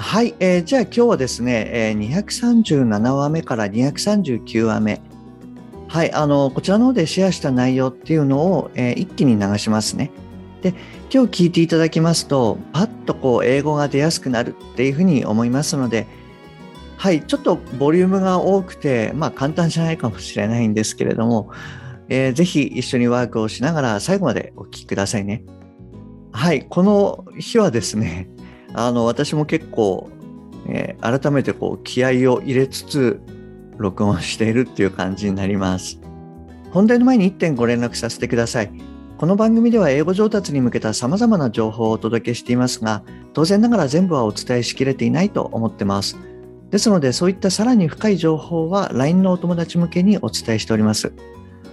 はい、えー、じゃあ今日はですね、えー、237話目から239話目はい、あのこちらの方でシェアした内容っていうのを、えー、一気に流しますね。で、今日聞いていただきますと、パッとこう英語が出やすくなるっていうふうに思いますので、はい、ちょっとボリュームが多くて、まあ簡単じゃないかもしれないんですけれども、えー、ぜひ一緒にワークをしながら最後までお聞きくださいね。はい、この日はですね、あの私も結構、えー、改めてこう気合を入れつつ録音しているっていう感じになります。本題の前に1点ご連絡させてください。この番組では英語上達に向けた様々な情報をお届けしていますが、当然ながら全部はお伝えしきれていないと思ってます。ですので、そういったさらに深い情報は LINE のお友達向けにお伝えしております。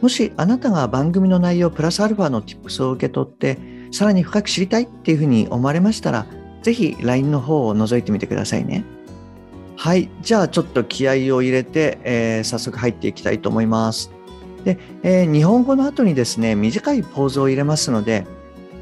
もしあなたが番組の内容プラスアルファの Tips を受け取って、さらに深く知りたいっていうふうに思われましたら、ぜひ LINE の方を覗いてみてくださいね。はい。じゃあちょっと気合を入れて、えー、早速入っていきたいと思います。で、えー、日本語の後にですね、短いポーズを入れますので、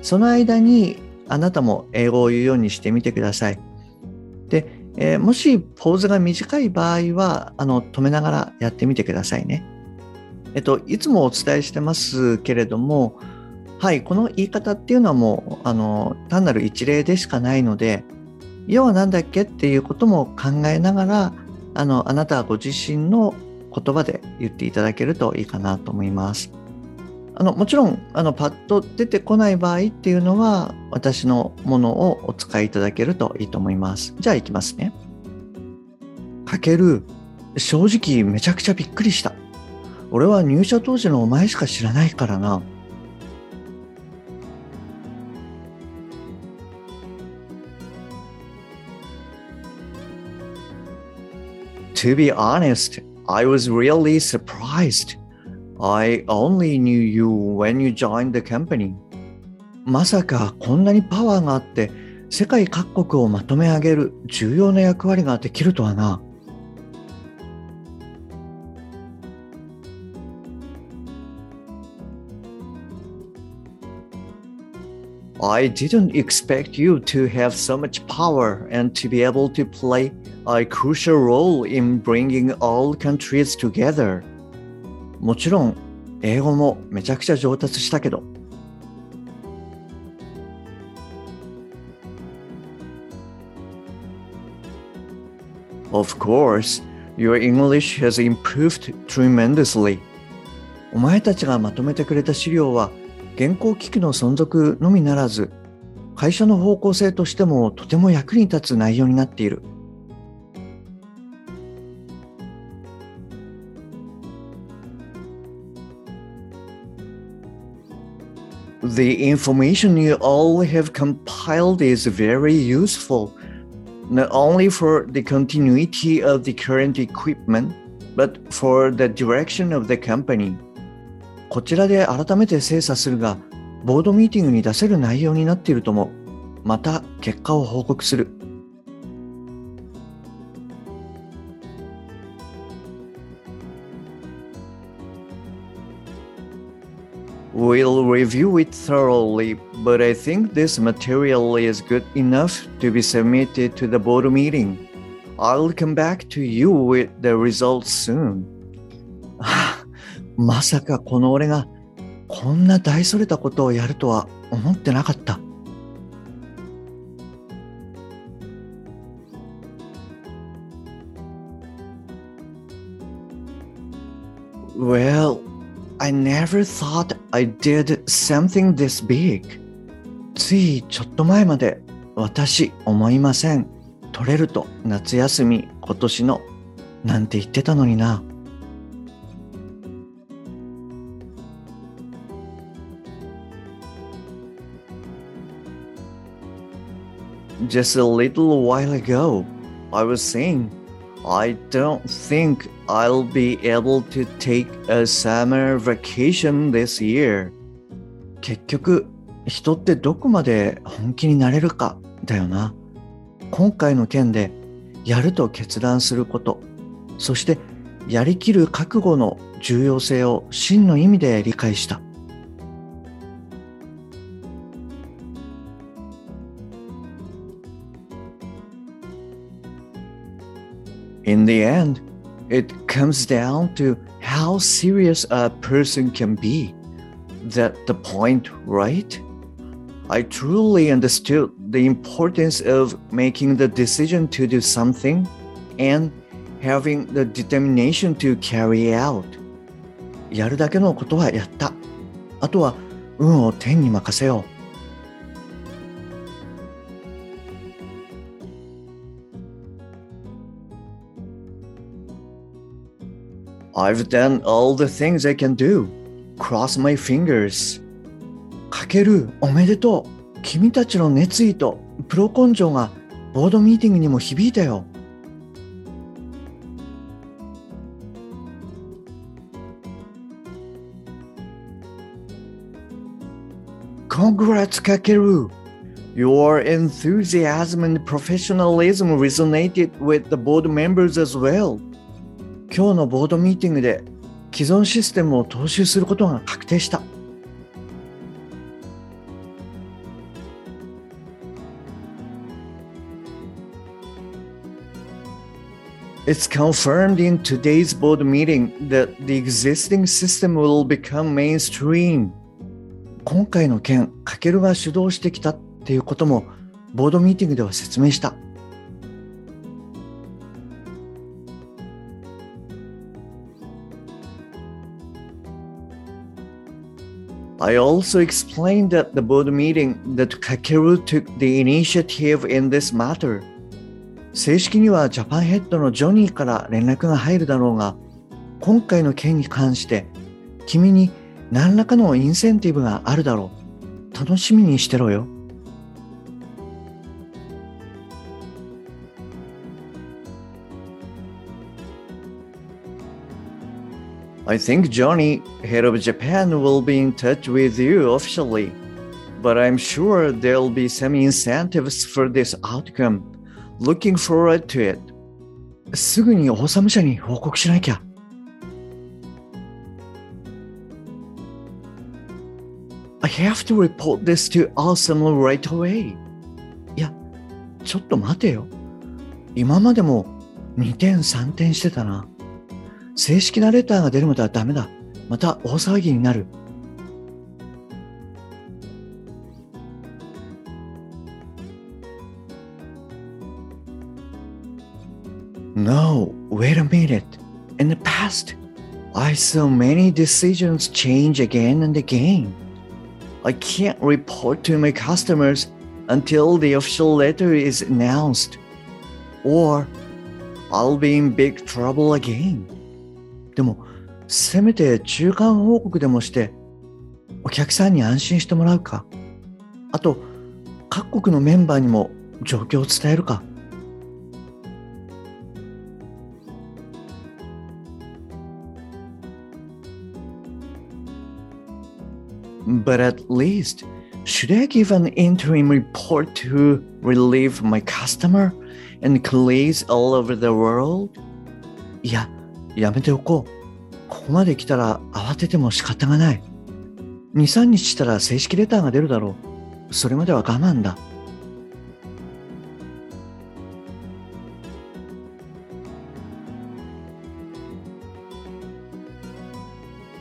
その間にあなたも英語を言うようにしてみてください。で、えー、もしポーズが短い場合は、あの、止めながらやってみてくださいね。えっと、いつもお伝えしてますけれども、はい、この言い方っていうのはもう、あの、単なる一例でしかないので、要は何だっけっていうことも考えながら、あの、あなたご自身の言葉で言っていただけるといいかなと思います。あのもちろんあのパッと出てこない場合っていうのは私のものをお使いいただけるといいと思います。じゃあいきますね。かける正直めちゃくちゃびっくりした。俺は入社当時のお前しか知らないからな。To be honest, I was really surprised. I only knew you when you joined the company. まさかこんなにパワーがあって世界各国をまとめ上げる重要な役割ができるとはな。I didn't expect you to have so much power and to be able to play a crucial role in bringing all countries together. もちろん、英語もめちゃくちゃ上達したけど。Of course, your English has improved tremendously. お前たちがまとめてくれた資料は現行機器の存続のみならず、会社の方向性としてもとても役に立つ内容になっている。The information you all have compiled is very useful, not only for the continuity of the current equipment, but for the direction of the company. こちらで改めて精査するが、ボードミーティングに出せる内容になっていると思う。また結果を報告する。 We'll review it thoroughly, but I think this material is good enough to be submitted to the board meeting. I'll come back to you with the results soon. まさかこの俺がこんな大それたことをやるとは思ってなかった。Well, I never thought I did something this big. ついちょっと前まで私思いません。取れると夏休み今年のなんて言ってたのにな。Just a little while ago, I was saying I don't think I'll be able to take a summer vacation this year. 結局、人ってどこまで本気になれるかだよな。今回の件でやると決断すること、そしてやりきる覚悟の重要性を真の意味で理解した。In the end, it comes down to how serious a person can be. That the point, right? I truly understood the importance of making the decision to do something and having the determination to carry out. やるだけのことはやった。あとは運を天に任せよう。 I've done all the things I can do. Cross my fingers. かける、おめでとう。君たちの熱意とプロ根性がボードミーティングにも響いたよ。Congrats, Kakeru! Your enthusiasm and professionalism resonated with the board members as well. 今日のボードミーティングで既存システムを踏襲することが確定した。It's confirmed in today's board meeting that the existing system will become mainstream. 今回の件、かけるが主導してきたっていうこともボードミーティングでは説明した。I also explained at the board meeting that Kakeru took the initiative in this matter. 正式にはジャパンヘッドのジョニーから連絡が入るだろうが、今回の件に関して君に何らかのインセンティブがあるだろう。楽しみにしてろよ。I think Johnny, head of Japan, will be in touch with you officially. But I'm sure there'll be some incentives for this outcome. Looking forward to it. すぐに王様社に報告しなきゃ。I have to report this to Awesome right away. いや、ちょっと待てよ。今までも2点3点してたな。 正式なレターが出るまではダメだ。また大騒ぎになる。No, wait a minute. In the past, I saw many decisions change again and again. I can't report to my customers until the official letter is announced, or I'll be in big trouble again. でも、せめて中間報告でもして、お客さんに安心してもらうか。あと、各国のメンバーにも状況を伝えるか。But at least, should I give an interim report to relieve my customer and colleagues all over the world? いや、めておこう。ここまで来たら慌てても仕方がない。2、3日したら正式レターが出るだろう。それまでは我慢だ。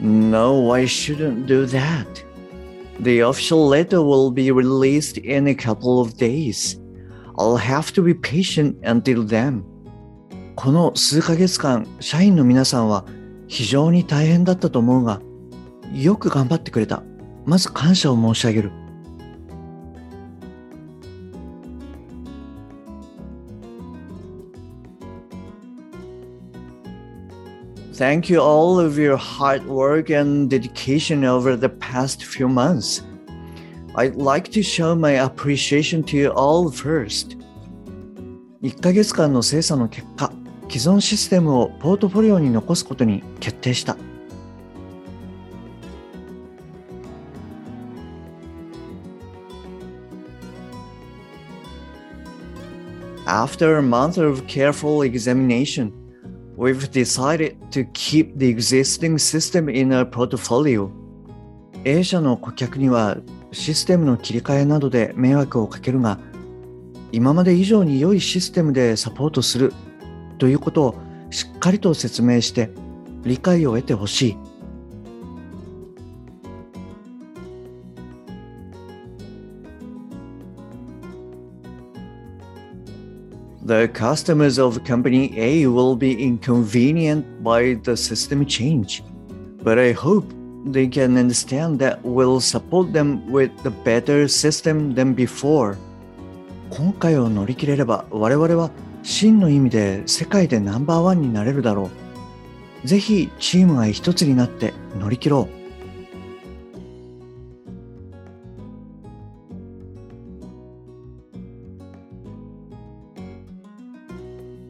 No, I shouldn't do that. The official letter will be released in a couple of days. I'll have to be patient until then. この数ヶ月間、社員の皆さんは非常に大変だったと思うが、よく頑張ってくれた。まず感謝を申し上げる。Thank you all of your hard work and dedication over the past few months. I'd like to show my appreciation to you all first. 1ヶ月間の精査の結果、既存システムをポートフォリオに残すことに決定した。After a month of careful examination, we've decided to keep the existing system in our portfolio. A 社の顧客にはシステムの切り替えなどで迷惑をかけるが、今まで以上に良いシステムでサポートするということをしっかりと説明して理解を得てほしい。The customers of Company A will be inconvenienced by the system change, but I hope they can understand that we'll support them with the better system than before. 今回を乗り切れれば我々は真の意味で世界でナンバーワンになれるだろう。ぜひチームが一つになって乗り切ろう。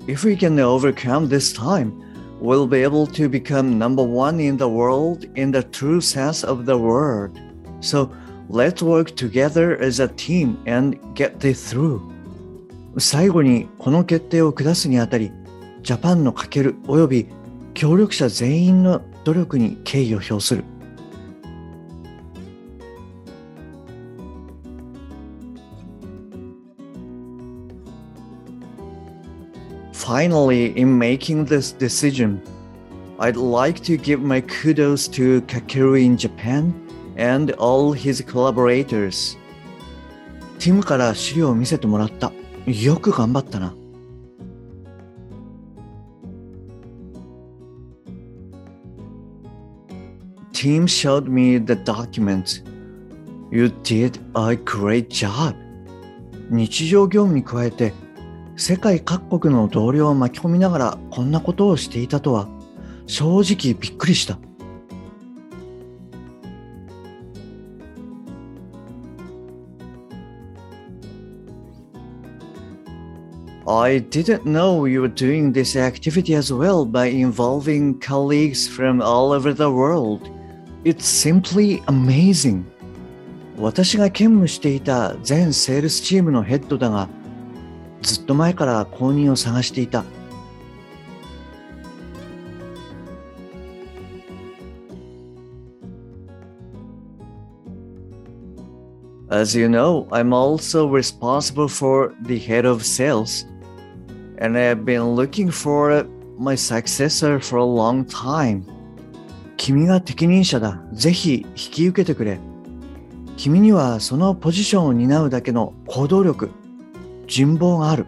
If we can overcome this time, we'll be able to become number one in the world in the true sense of the word. So let's work together as a team and get this through. 最後にこの決定を下すにあたり、ジャパンのかける及び協力者全員の努力に敬意を表する。Finally, in making this decision, I'd like to give my kudos to Kakeru in Japan and all his collaborators. ティムから資料を見せてもらった。よく頑張ったな。Team showed me the documents. You did a great job. 日常業務に加えて世界各国の同僚を巻き込みながらこんなことをしていたとは正直びっくりした。I didn't know you were doing this activity as well by involving colleagues from all over the world. It's simply amazing. 私が兼務していた全セールスチームのヘッドだが、ずっと前から公認を探していた。As you know, I'm also responsible for the head of sales, and I've been looking for my successor for a long time. 君が適任者だ。ぜひ引き受けてくれ。君にはそのポジションを担うだけの行動力、人望がある。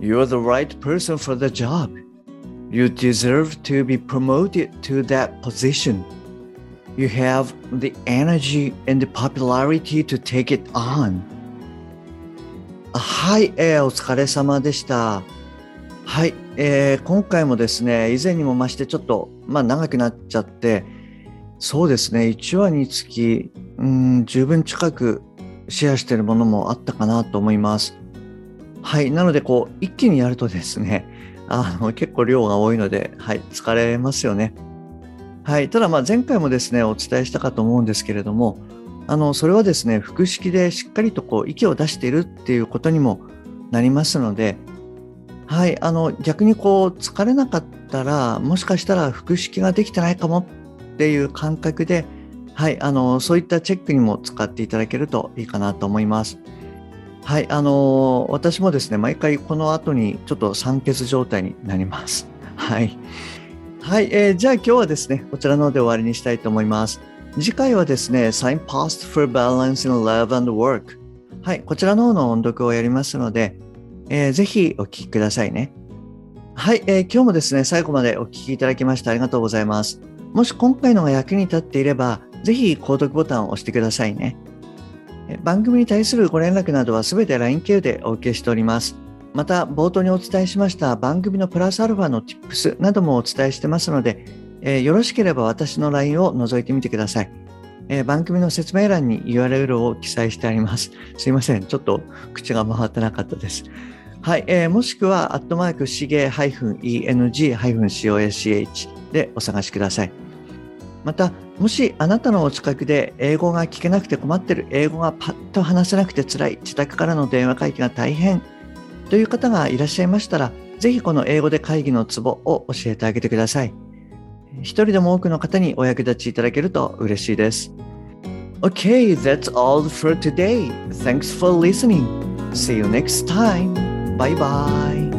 You're the right person for the job. You deserve to be promoted to that position. You have the energy and the popularity to take it on. はい、えー、お疲れ様でした。はい、えー、今回もですね、以前にも増してちょっと、まあ、長くなっちゃって、そうですね、1話につき、うん、十分近くシェアしているものもあったかなと思います。はい、なので、こう、一気にやるとですね、あの結構量が多いので、はい、疲れますよね。はい、ただ、まあ、前回もですね、お伝えしたかと思うんですけれども、あのそれはですね、腹式でしっかりとこう息を出しているっていうことにもなりますので、はい、あの逆にこう疲れなかったらもしかしたら腹式ができてないかもっていう感覚で、はい、あのそういったチェックにも使っていただけるといいかなと思います。はい、あの私もですね毎回この後にちょっと酸欠状態になります。はい、はい、えー、じゃあ今日はですねこちらの方で終わりにしたいと思います。次回はですね Signpost for Balance in Love and Work はい、こちらの方の音読をやりますので、えー、ぜひお聞きくださいね。はい、えー、今日もですね、最後までお聞きいただきましてありがとうございます。もし今回のが役に立っていれば、ぜひ購読ボタンを押してくださいね。番組に対するご連絡などはすべて LINE 経由でお受けしております。また、冒頭にお伝えしました番組のプラスアルファの Tips などもお伝えしてますので、えー、よろしければ私の LINE を覗いてみてください。えー、番組の説明欄に URL を記載してあります。すいません。ちょっと口が回ってなかったです。はい、えー、もしくは、アットマーク、しげ -eng-coach でお探しください。また、もしあなたのお近くで英語が聞けなくて困ってる、英語がパッと話せなくて辛い、自宅からの電話会議が大変という方がいらっしゃいましたら、ぜひこの英語で会議のツボを教えてあげてください。一人でも多くの方にお役立ちいただけると嬉しいです。Okay, that's all for today. Thanks for listening. See you next time. Bye bye.